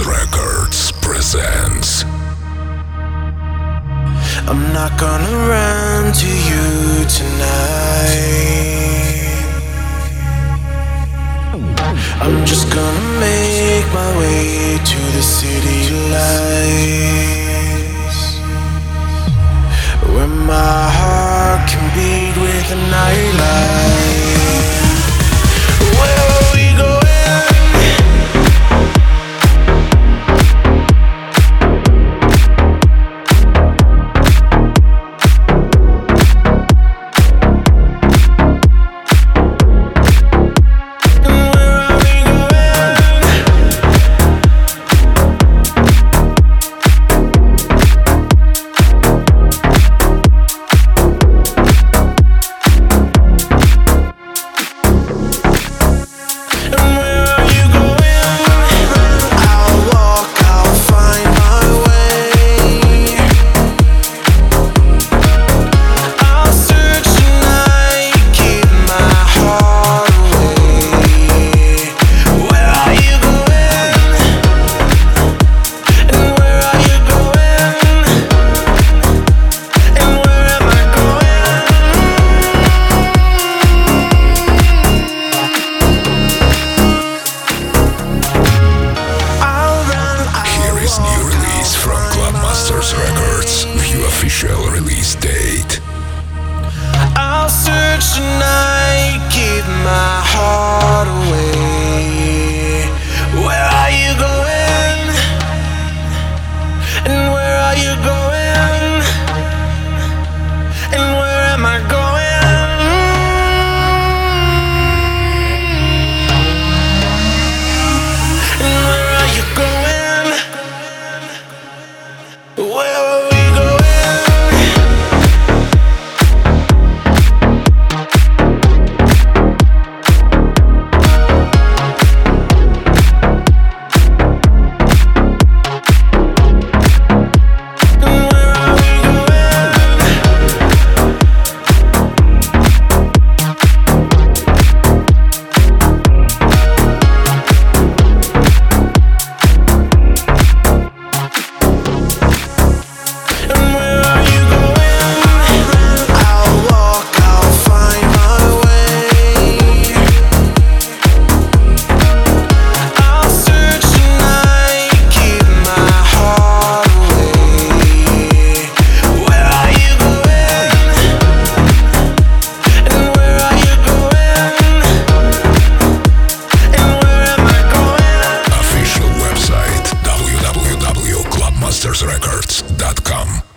Records presents. I'm not gonna run to you tonight. I'm just gonna make my way to the city light. Records. View official release date. I'll search mastersrecords.com.